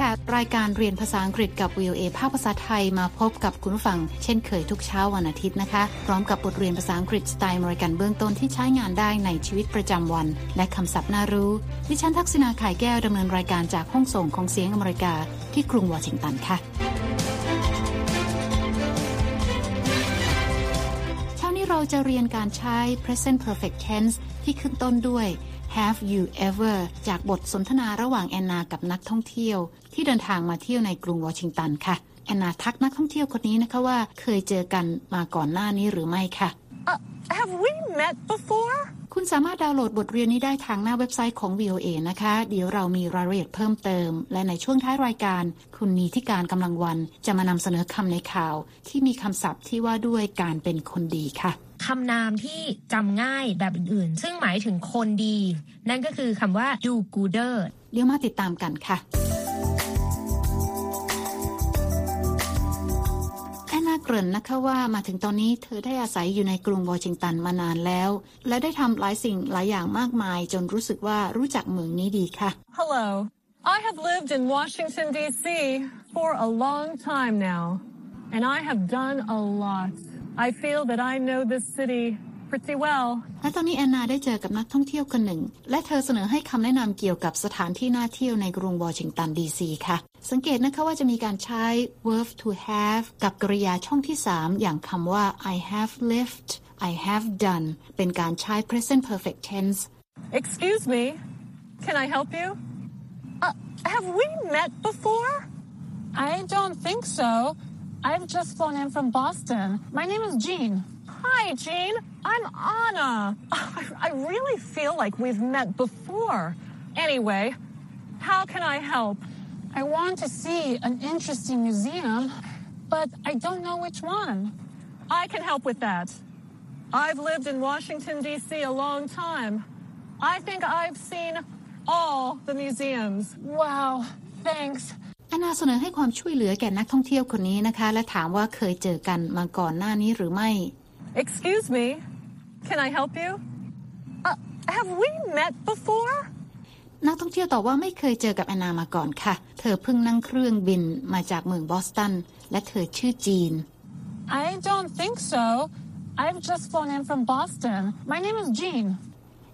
ค่ะรายการเรียนภาษาอังกฤษกับ VOA ภาคภาษาไทยมาพบกับคุณผัง เช่นเคยทุกเช้าวันอาทิตย์นะคะ พร้อมกับบทเรียนภาษาอังกฤษสไตล์มริกันเบื้องต้นที่ใช้งานได้ในชีวิตประจำวัน และคำศัพท์น่ารู้ ดิฉันทักษณาขายแก้วดำเนินรายการจากห้องส่งของเสียงอเมริกา ที่กรุงวอชิงตันค่ะเช้านี้เราจะเรียนการใช้ present perfect tense ที่ขึ้นต้นด้วย Have you ever จากบทสนทนาระหว่างแอนนากับนักท่องเที่ยว ที่เดินทางมาเที่ยวในกรุงวอชิงตันค่ะแอนนาทักนักท่องเที่ยวคนนี้นะคะว่าเคยเจอกันมาก่อนหน้านี้หรือไม่ค่ะ Uh, have we met before? คุณสามารถดาวน์โหลดบทเรียนนี้ได้ทางหน้าเว็บไซต์ของ VOA นะคะ เดี๋ยวเรามีรายละเอียดเพิ่มเติม และในช่วงท้ายรายการ คุณนีที่การกำลังวันจะมานำเสนอคำในข่าว ที่มีคำศัพท์ที่ว่าด้วยการเป็นคนดีค่ะคำนามที่จำง่ายแบบอื่นๆ ซึ่งหมายถึงคนดี นั่นก็คือคำว่า do gooder เดี๋ยวมาติดตามกันค่ะ เริ่นนะคะว่ามาถึงตอนนี้เธอได้อาศัยอยู่ในกรุงวอชิงตันมานานแล้ว และได้ทำหลายสิ่งหลายอย่างมากมาย จนรู้สึกว่ารู้จักเมืองนี้ดีค่ะ Hello. I have lived in Washington, D.C. for a long time now, and I have done a lot. I feel that I know this city pretty well. และตอนนี้แอนนาได้เจอกับนักท่องเที่ยวคนหนึ่ง และเธอเสนอให้คำแนะนำเกี่ยวกับสถานที่น่าเที่ยวในกรุงวอชิงตันดีซีค่ะ สังเกตนะคะว่าจะมีการใช้ verb to have กับกริยาช่องที่ 3 อย่างคำว่า I have lived I have done เป็นการใช้ present perfect tense Excuse me. Can I help you? Uh, have we met before? I don't think so. I've just flown in from Boston. My name is Jean. Hi, Jean. I'm Anna. I, I really feel like we've met before. Anyway, how can I help? I want to see an interesting museum, but I don't know which one. I can help with that. I've lived in Washington, D.C. a long time. I think I've seen all the museums. Wow, thanks. แอนนาเสนอให้ความช่วยเหลือแก่นักท่องเที่ยวคนนี้นะคะ และถามว่าเคยเจอกันมาก่อนหน้านี้หรือไม่ Excuse me. Can I help you? Uh, have we met before? นักท่องเที่ยวตอบว่าไม่เคยเจอกับแอนนามาก่อนค่ะ เธอเพิ่งนั่งเครื่องบินมาจากเมืองบอสตัน และเธอชื่อจีน I don't think so. I've just flown in from Boston. My name is Jean.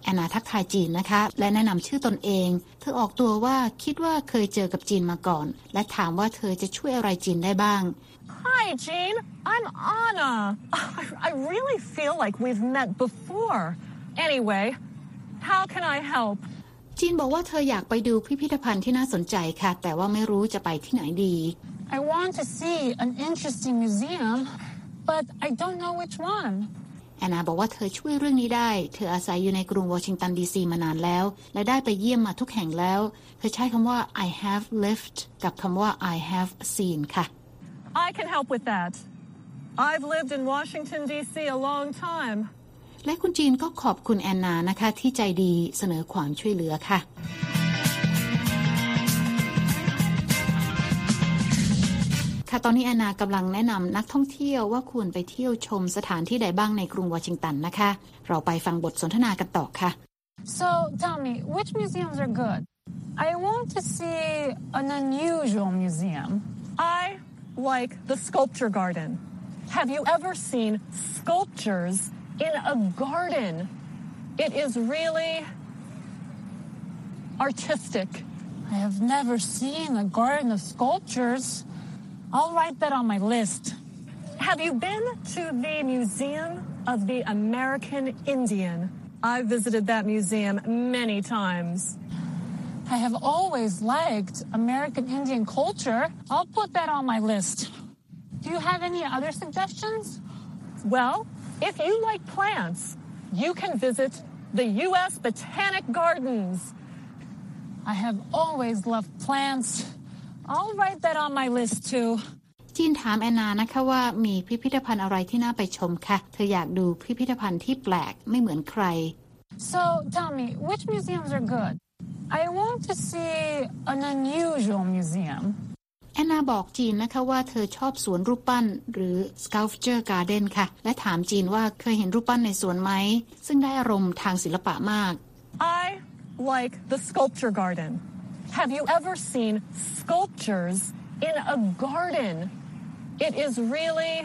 แอนนาทักทายจีนนะคะ และแนะนำชื่อตนเอง เธอออกตัวว่าคิดว่าเคยเจอกับจีนมาก่อน และถามว่าเธอจะช่วยอะไรจีนได้บ้าง Hi, Jean. I'm Anna. I, I really feel like we've met before. Anyway, how can I help? จีนบอกว่าเธออยากไปดูพิพิธภัณฑ์ที่น่าสนใจค่ะ แต่ว่าไม่รู้จะไปที่ไหนดี I want to see an interesting museum, but I don't know which one. แอนนาบอกว่าเธอช่วยเรื่องนี้ได้ เธออาศัยอยู่ในกรุงวอชิงตันดีซีมานานแล้ว และได้ไปเยี่ยมมาทุกแห่งแล้ว เธอใช้คำว่า I have lived กับคำว่า I have seen ค่ะ I can help with that. I've lived in Washington, D.C. a long time. และคุณจีนก็ขอบคุณแอนนานะคะที่ใจดีเสนอความช่วยเหลือค่ะ ค่ะตอนนี้แอนนากำลังแนะนำนักท่องเที่ยวว่าควรไปเที่ยวชมสถานที่ใดบ้างในกรุงวอชิงตันนะคะ เราไปฟังบทสนทนากันต่อค่ะ So tell me, which museums are good? I want to see an unusual museum. I like the sculpture garden. Have you ever seen sculptures in a garden? It is really artistic. I have never seen a garden of sculptures. I'll write that on my list. Have you been to the Museum of the American Indian? I visited that museum many times. I have always liked American Indian culture. I'll put that on my list. Do you have any other suggestions? Well, if you like plants, you can visit the U.S. Botanic Gardens. I have always loved plants. I'll write that on my list too. จีนถามแอนนานะคะว่ามีพิพิธภัณฑ์อะไรที่น่าไปชมคะเธออยากดูพิพิธภัณฑ์ที่แปลกไม่เหมือนใคร So tell me, which museums are good? I want to see an unusual museum. แอนนาบอกจีนนะคะว่าเธอชอบสวนรูปปั้นหรือ sculpture garden ค่ะ และถามจีนว่าเคยเห็นรูปปั้นในสวนไหม ซึ่งได้อารมณ์ทางศิลปะมาก I like the sculpture garden. Have you ever seen sculptures in a garden? It is really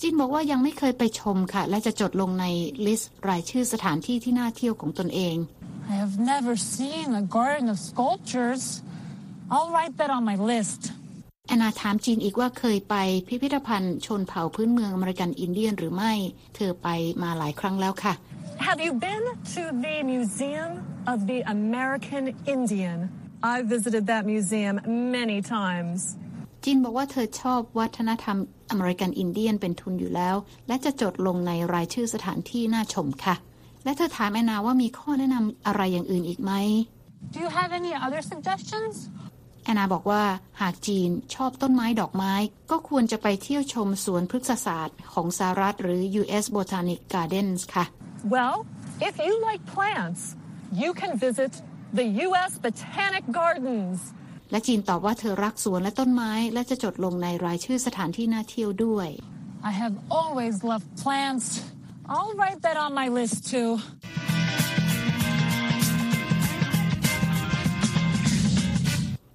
จีนบอกว่ายังไม่เคยไปชมค่ะ และจะจดลงในลิสต์รายชื่อสถานที่ที่น่าเที่ยวของตนเอง I have never seen a garden of sculptures. I'll write that on my list. แอนนาถามจีนอีกว่าเคยไปพิพิธภัณฑ์ชนเผ่าพื้นเมืองอเมริกันอินเดียนหรือไม่ เธอไปมาหลายครั้งแล้วค่ะ Have you been to the Museum of the American Indian? I've visited that museum many times. จินบอกว่าเธอชอบวัฒนธรรมอเมริกันอินเดียนเป็นทุนอยู่แล้ว และจะจดลงในรายชื่อสถานที่น่าชมค่ะ และเธอถามแอนนาว่ามีข้อแนะนำอะไรอย่างอื่นอีกไหม Do you have any other suggestions? แอนนาบอกว่าหากจีนชอบต้นไม้ดอกไม้ ก็ควรจะไปเที่ยวชมสวนพฤกษศาสตร์ของสหรัฐหรือ U.S. Botanic Gardens ค่ะ Well, if you like plants, you can visit the U.S. Botanic Gardens. และจีนตอบว่าเธอรักสวนและต้นไม้ และจะจดลงในรายชื่อสถานที่น่าเที่ยวด้วย I have always loved plants. I'll write that on my list too.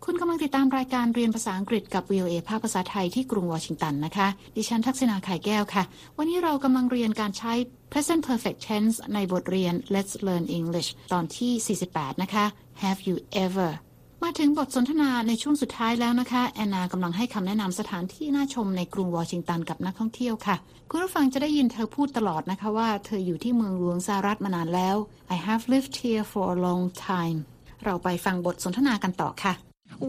คุณกำลังติดตามรายการเรียนภาษาอังกฤษกับ VOA ภาคภาษาไทยที่กรุงวอชิงตันนะคะ ดิฉันทักษณาไข่แก้วค่ะ วันนี้เรากำลังเรียนการใช้ present perfect tense ในบทเรียน Let's Learn English ตอนที่ 48 นะคะ Have you ever มาถึงบทสนทนาในช่วงสุดท้ายแล้วนะคะ แอนนากำลังให้คำแนะนำสถานที่น่าชมในกรุงวอชิงตันกับนักท่องเที่ยวค่ะ คุณผู้ฟังจะได้ยินเธอพูดตลอดนะคะว่าเธออยู่ที่เมืองหลวงสหรัฐมานานแล้ว I have lived here for a long time เราไปฟังบทสนทนากันต่อค่ะ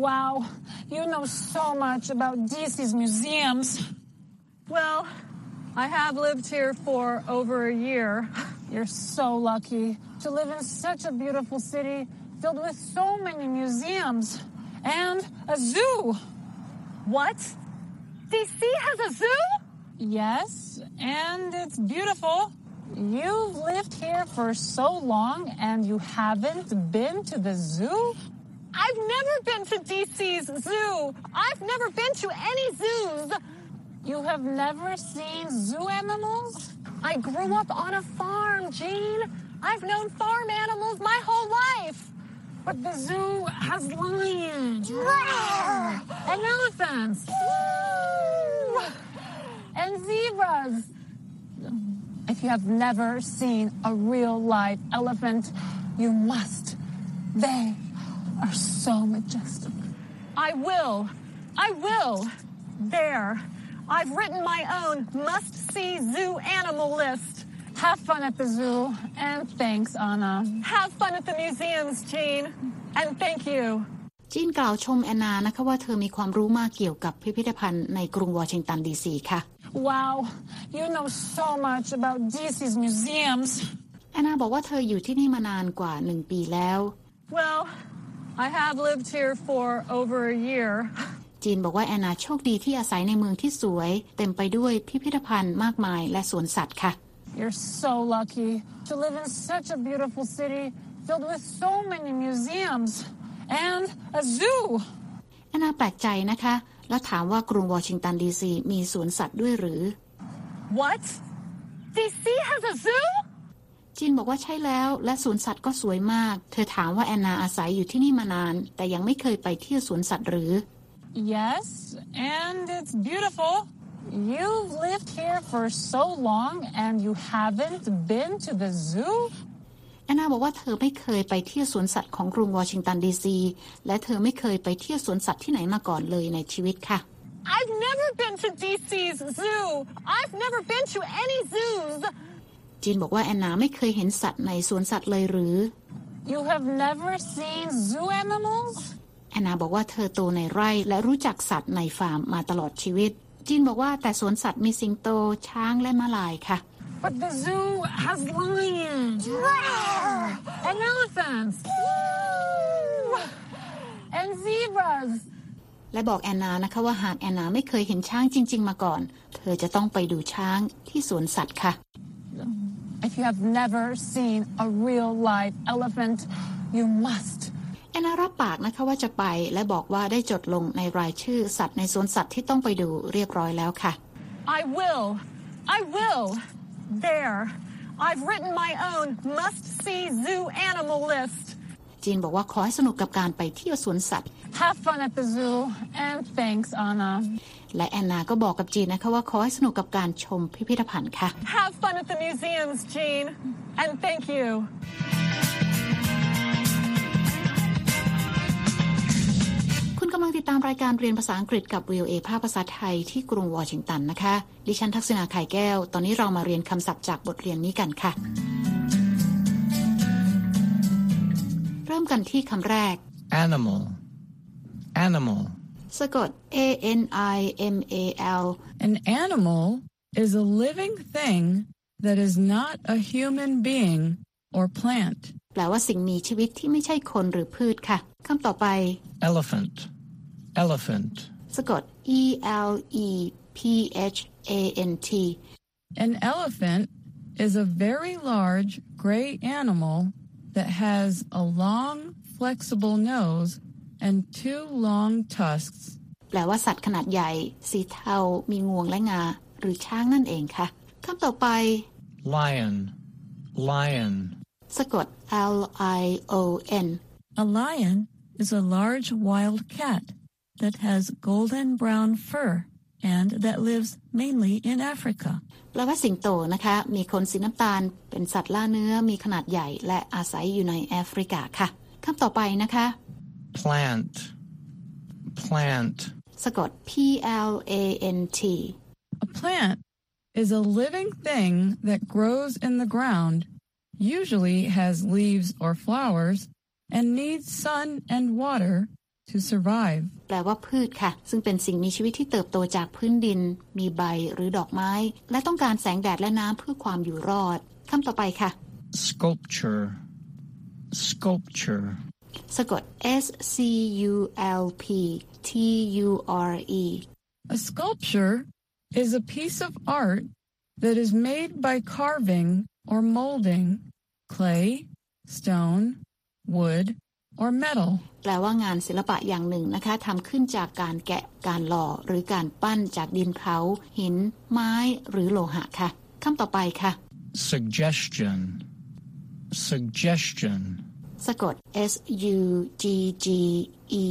Wow, you know so much about DC's museums. Well, I have lived here for over a year. You're so lucky to live in such a beautiful city filled with so many museums and a zoo. What? DC has a zoo? Yes, and it's beautiful. You've lived here for so long and you haven't been to the zoo? I've never been to DC's zoo. I've never been to any zoos. You have never seen zoo animals? I grew up on a farm, Jean. I've known farm animals my whole life. But the zoo has lions and elephants and zebras. If you have never seen a real live elephant, you must. They are so majestic. I will. I will. There. I've written my own must see zoo animal list. Have fun at the zoo, and thanks, Anna. Have fun at the museums, Jean. And thank you. จีนกล่าวชมแอนนานะคะว่าเธอมีความรู้มากเกี่ยวกับพิพิธภัณฑ์ในกรุงวอชิงตันดีซีค่ะ Wow, you know so much about DC's museums. แอนนาบอกว่าเธออยู่ที่นี่มานานกว่าหนึ่งปีแล้ว Well, I have lived here for over a year. จีนบอกว่าแอนนาโชคดีที่อาศัยในเมืองที่สวย เต็มไปด้วยพิพิธภัณฑ์มากมายและสวนสัตว์ค่ะ You're so lucky to live in such a beautiful city filled with so many museums and a zoo. แอนนาแปลกใจนะคะ แล้วถามว่ากรุงวอชิงตันดีซีมีสวนสัตว์ด้วยหรือ What? DC has a zoo? จีนบอกว่าใช่แล้ว และสวนสัตว์ก็สวยมาก เธอถามว่าแอนนาอาศัยอยู่ที่นี่มานาน แต่ยังไม่เคยไปเที่ยวสวนสัตว์หรือ Yes, and it's beautiful. You've lived here for so long and you haven't been to the zoo? แอนนาบอกว่าเธอไม่เคยไปเที่ยวสวนสัตว์ของกรุงวอชิงตันดีซีและเธอไม่เคยไปเที่ยวสวนสัตว์ที่ไหนมาก่อนเลยในชีวิตค่ะ I've never been to DC's zoo. I've never been to any zoos. จีนบอกว่าแอนนาไม่เคยเห็นสัตว์ในสวนสัตว์เลยหรือ You have never seen zoo animals? แอนนาบอกว่าเธอโตในไร่และรู้จักสัตว์ในฟาร์มมาตลอดชีวิต จีนบอกว่าแต่สวนสัตว์มีสิงโตช้างและม้าลายค่ะ But the zoo has lions and elephants and zebras. และบอกแอนนานะคะว่าหากแอนนาไม่เคยเห็นช้างจริง ๆ มาก่อน เธอจะต้องไปดูช้างที่สวนสัตว์ค่ะ If you have never seen a real live elephant, you must. แอนนารับปากนะคะว่าจะไปและบอกว่าได้จดลงในรายชื่อสัตว์ในสวนสัตว์ที่ต้องไปดูเรียบร้อยแล้วค่ะ I will. I will. There. I've written my own must see zoo animal list. จีนบอกว่าขอให้สนุกกับการไปเที่ยวสวนสัตว์ Have fun at the zoo, and thanks, Anna. และแอนนาก็บอกกับจีนนะคะว่าขอให้สนุกกับการชมพิพิธภัณฑ์ค่ะ Have fun at the museums, Jean. And thank you. ำลังติดตามรายการเรียนภาษาอังกฤษกับ VOA ภาคภาษาไทยที่กรุงวอชิงตันนะคะ ดิฉันทักษณาไข่แก้ว ตอนนี้เรามาเรียนคำศัพท์จากบทเรียนนี้กันค่ะ เริ่มกันที่คำแรก Animal. Animal. สะกด A N I M A L An animal is a living thing that is not a human being or plant. แปลว่าสิ่งมีชีวิตที่ไม่ใช่คนหรือพืชค่ะ คำต่อไป Elephant. Elephant. สะกด E L E P H A N T An elephant is a very large gray animal that has a long, flexible nose and two long tusks. แปลว่าสัตว์ขนาดใหญ่ สีเทา มีงวงและงา หรือช้างนั่นเองค่ะคำต่อไป Lion. Lion. สะกด L I O N A lion is a large wild cat that has golden brown fur and that lives mainly in Africa. แปลว่าสิงโตนะคะ มีขนสีน้ำตาล เป็นสัตว์ล่าเนื้อ มีขนาดใหญ่ และอาศัยอยู่ในแอฟริกาค่ะคำต่อไปนะคะ Plant. Plant. สะกด P L A N T A plant is a living thing that grows in the ground, usually has leaves or flowers, and needs sun and water to survive. แปลว่าพืชค่ะ ซึ่งเป็นสิ่งมีชีวิตที่เติบโตจากพื้นดิน มีใบหรือดอกไม้ และต้องการแสงแดดและน้ำเพื่อความอยู่รอดคำต่อไปค่ะ Sculpture. Sculpture. สะกด S C U L P T U R E A sculpture is a piece of art that is made by carving or molding clay, stone, wood, or metal. แปลว่างานศิลปะอย่างหนึ่งนะคะทำขึ้นจากการแกะการหล่อ หรือการปั้นจากดินเผาหิน ไม้ หรือโลหะค่ะคำต่อไปค่ะ Suggestion. Suggestion. สะกด S U G G E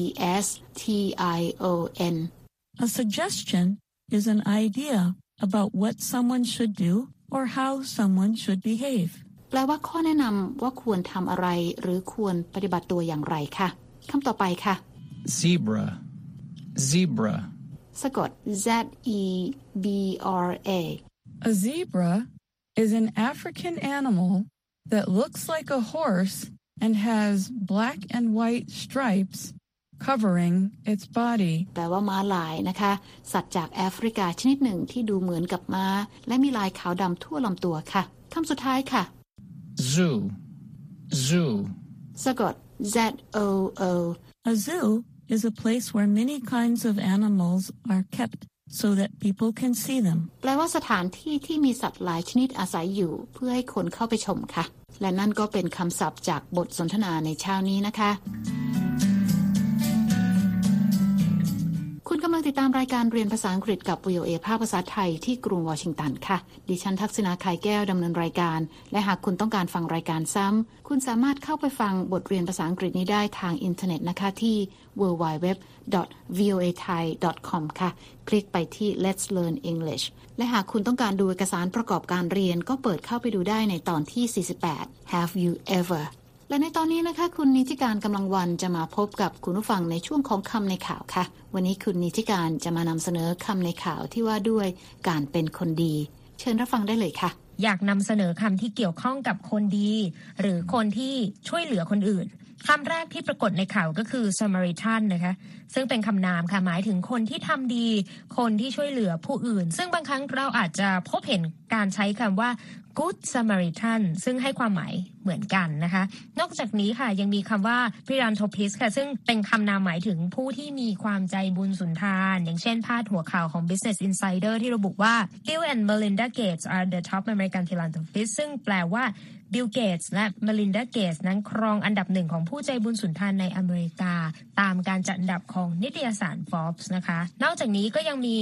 S T I O N A suggestion is an idea about what someone should do or how someone should behave. แปลว่าข้อแนะนำว่าควรทำอะไร หรือควรปฏิบัติตัวอย่างไรค่ะคำต่อไปค่ะ Zebra. Zebra. สะกด Z E B R A A zebra is an African animal that looks like a horse and has black and white stripes covering its body. แปลว่าม้าลายนะคะ สัตว์จากแอฟริกาชนิดหนึ่งที่ดูเหมือนกับม้า และมีลายขาวดำทั่วลำตัวค่ะคำสุดท้ายค่ะ Zoo. Zoo. สะกด Z O O A zoo is a place where many kinds of animals are kept so that people can see them. แปลว่าสถานที่ที่มีสัตว์หลายชนิดอาศัยอยู่ เพื่อให้คนเข้าไปชมค่ะ และนั่นก็เป็นคำศัพท์จากบทสนทนาในเช้านี้นะคะ ติดตามรายการเรียนภาษาอังกฤษกับ VOA ภาคภาษาไทยที่กรุงวอชิงตันค่ะ ดิฉันทักษณาไข่แก้วดำเนินรายการ และหากคุณต้องการฟังรายการซ้ำ คุณสามารถเข้าไปฟังบทเรียนภาษาอังกฤษนี้ได้ทางอินเทอร์เน็ตนะคะที่ www.voathai.com ค่ะ คลิกไปที่ Let's Learn English และหากคุณต้องการดูเอกสารประกอบการเรียนก็เปิดเข้าไปดูได้ในตอนที่ 48 Have you ever และในตอนนี้นะคะ คุณนิติการกำลังวันจะมาพบกับคุณผู้ฟังในช่วงของคำในข่าวค่ะ วันนี้คุณนิติการจะมานำเสนอคำในข่าวที่ว่าด้วยการเป็นคนดี เชิญรับฟังได้เลยค่ะ อยากนำเสนอคำที่เกี่ยวข้องกับคนดี หรือคนที่ช่วยเหลือคนอื่น คำแรกที่ปรากฏในข่าวก็คือ Samaritan นะคะ ซึ่งเป็นคำนามค่ะหมายถึงคนที่ทำดี คนที่ช่วยเหลือผู้อื่น ซึ่งบางครั้งเราอาจจะพบเห็นการใช้คำว่า Good Samaritan ซึ่งให้ความหมายเหมือนกันนะคะ นอกจากนี้ค่ะยังมีคำว่า philanthropist ค่ะ ซึ่งเป็นคำนามหมายถึงผู้ที่มีความใจบุญสุนทาน อย่างเช่นพาดหัวข่าวของ Business Insider ที่ระบุว่า Bill and Melinda Gates are the top American philanthropists ซึ่งแปลว่า บิลเกตส์และมาลินดาเกตส์นั้นครองอันดับหนึ่งของผู้ใจบุญสุนทานในอเมริกา ตามการจัดอันดับของนิตยสาร Forbes นะคะ นอกจากนี้ก็ยังมี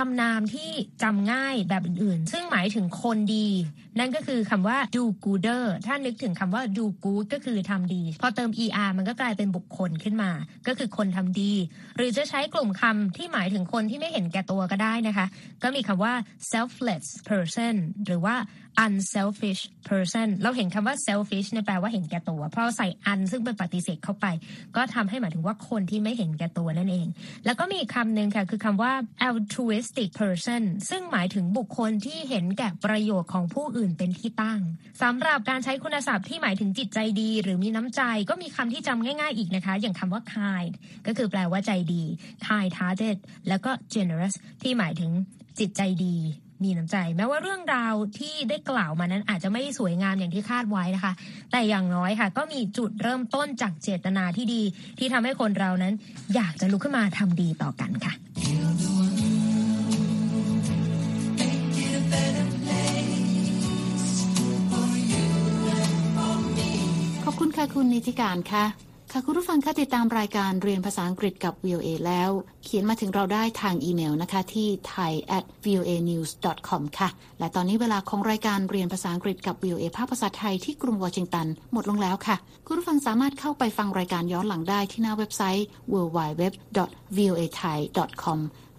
คำนามที่จำง่ายแบบอื่นๆ ซึ่งหมายถึงคนดี นั่นก็คือคำว่า do gooder ถ้านึกถึงคำว่า do good ก็คือทำดี พอเติม er มันก็กลายเป็นบุคคลขึ้นมา ก็คือคนทำดี หรือจะใช้กลุ่มคำที่หมายถึงคนที่ไม่เห็นแก่ตัวก็ได้นะคะ ก็มีคำว่า selfless person หรือว่า unselfish person เราเห็นคำว่า selfish เนี่ยแปลว่าเห็นแก่ตัว เพราะใส่ un ซึ่งเป็นปฏิเสธเข้าไป ก็ทำให้หมายถึงว่าคนที่ไม่เห็นแก่ตัวนั่นเอง แล้วก็มีคำหนึ่งค่ะคือคำว่า altruist altruistic person ซึ่งหมายถึงบุคคลที่เห็นแก่ประโยชน์ของผู้อื่นเป็นที่ตั้งสำหรับการใช้คุณศัพท์ที่หมายถึงจิตใจดี หรือมีน้ำใจก็มีคำที่จำง่าย ๆอีกนะคะ อย่างคำว่า kind ก็คือแปลว่าใจดี kind hearted แล้วก็ generous ที่หมายถึงจิตใจดีมีน้ำใจ แม้ว่าเรื่องราวที่ได้กล่าวมานั้นอาจจะไม่สวยงามอย่างที่คาดไว้นะคะ แต่อย่างน้อยค่ะ ก็มีจุดเริ่มต้นจากเจตนาที่ดี ที่ทำให้คนเรานั้น อยากจะลุกขึ้นมาทำดีต่อกันค่ะ ค่ะคุณนิติการค่ะค่ะคุณผู้ฟังคะติดตามรายการเรียนภาษาอังกฤษกับ VOA แล้ว เขียนมาถึงเราได้ทางอีเมลนะคะที่ thai at voa news com ค่ะ และตอนนี้เวลาของรายการเรียนภาษาอังกฤษกับ VOA ภาคภาษาไทยที่กรุงวอชิงตัน หมดลงแล้วค่ะ คุณผู้ฟังสามารถเข้าไปฟังรายการย้อนหลังได้ที่หน้าเว็บไซต์ www voa thai com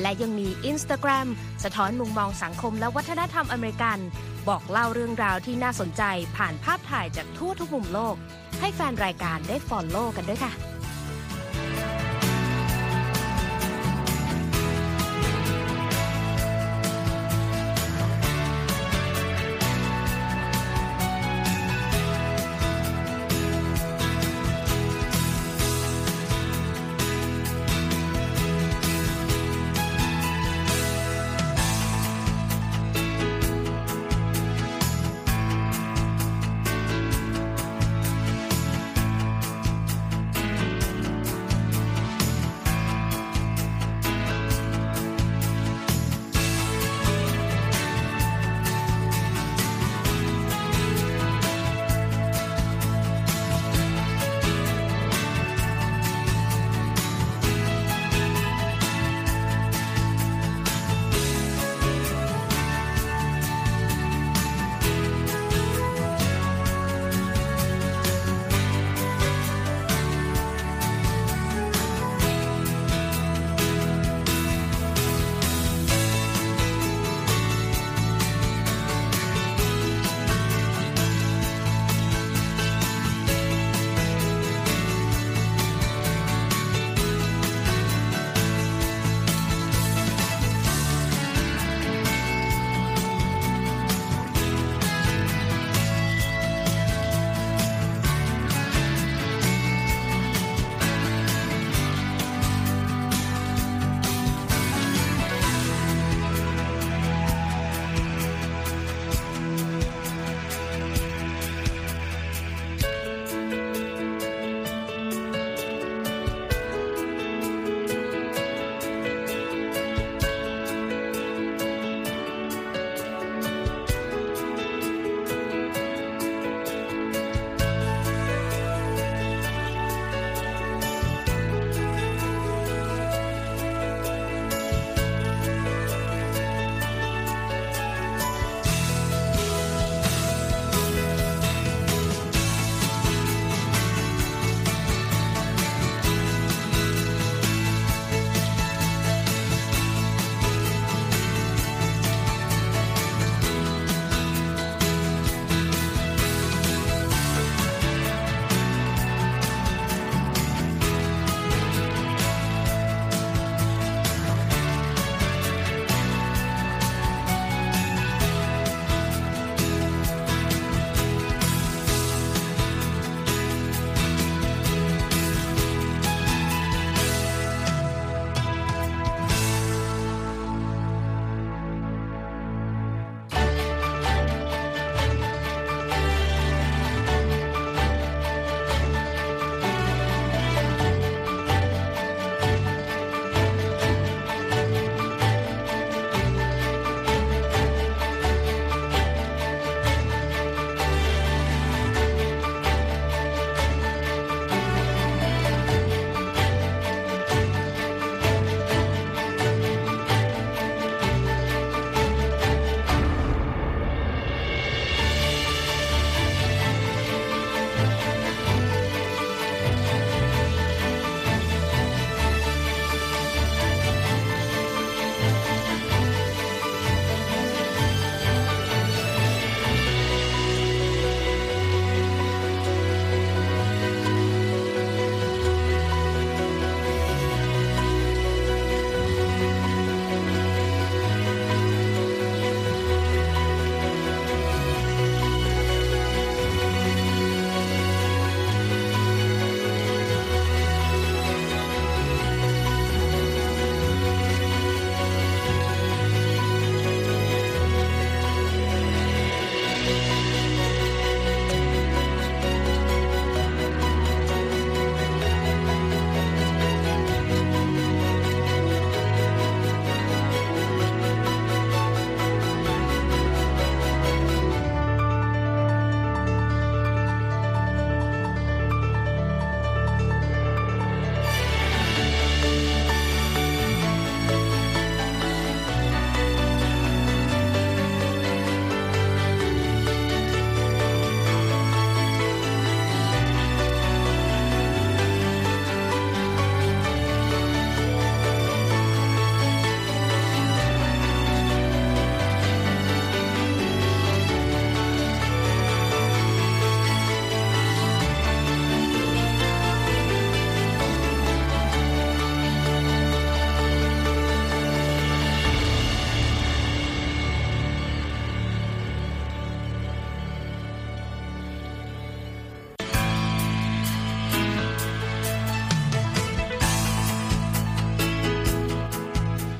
และยังมี Instagram สะท้อนมุมมองสังคมและวัฒนธรรมอเมริกัน บอกเล่าเรื่องราวที่น่าสนใจผ่านภาพถ่ายจากทั่วทุกมุมโลก ให้แฟนรายการได้ follow กันด้วยค่ะ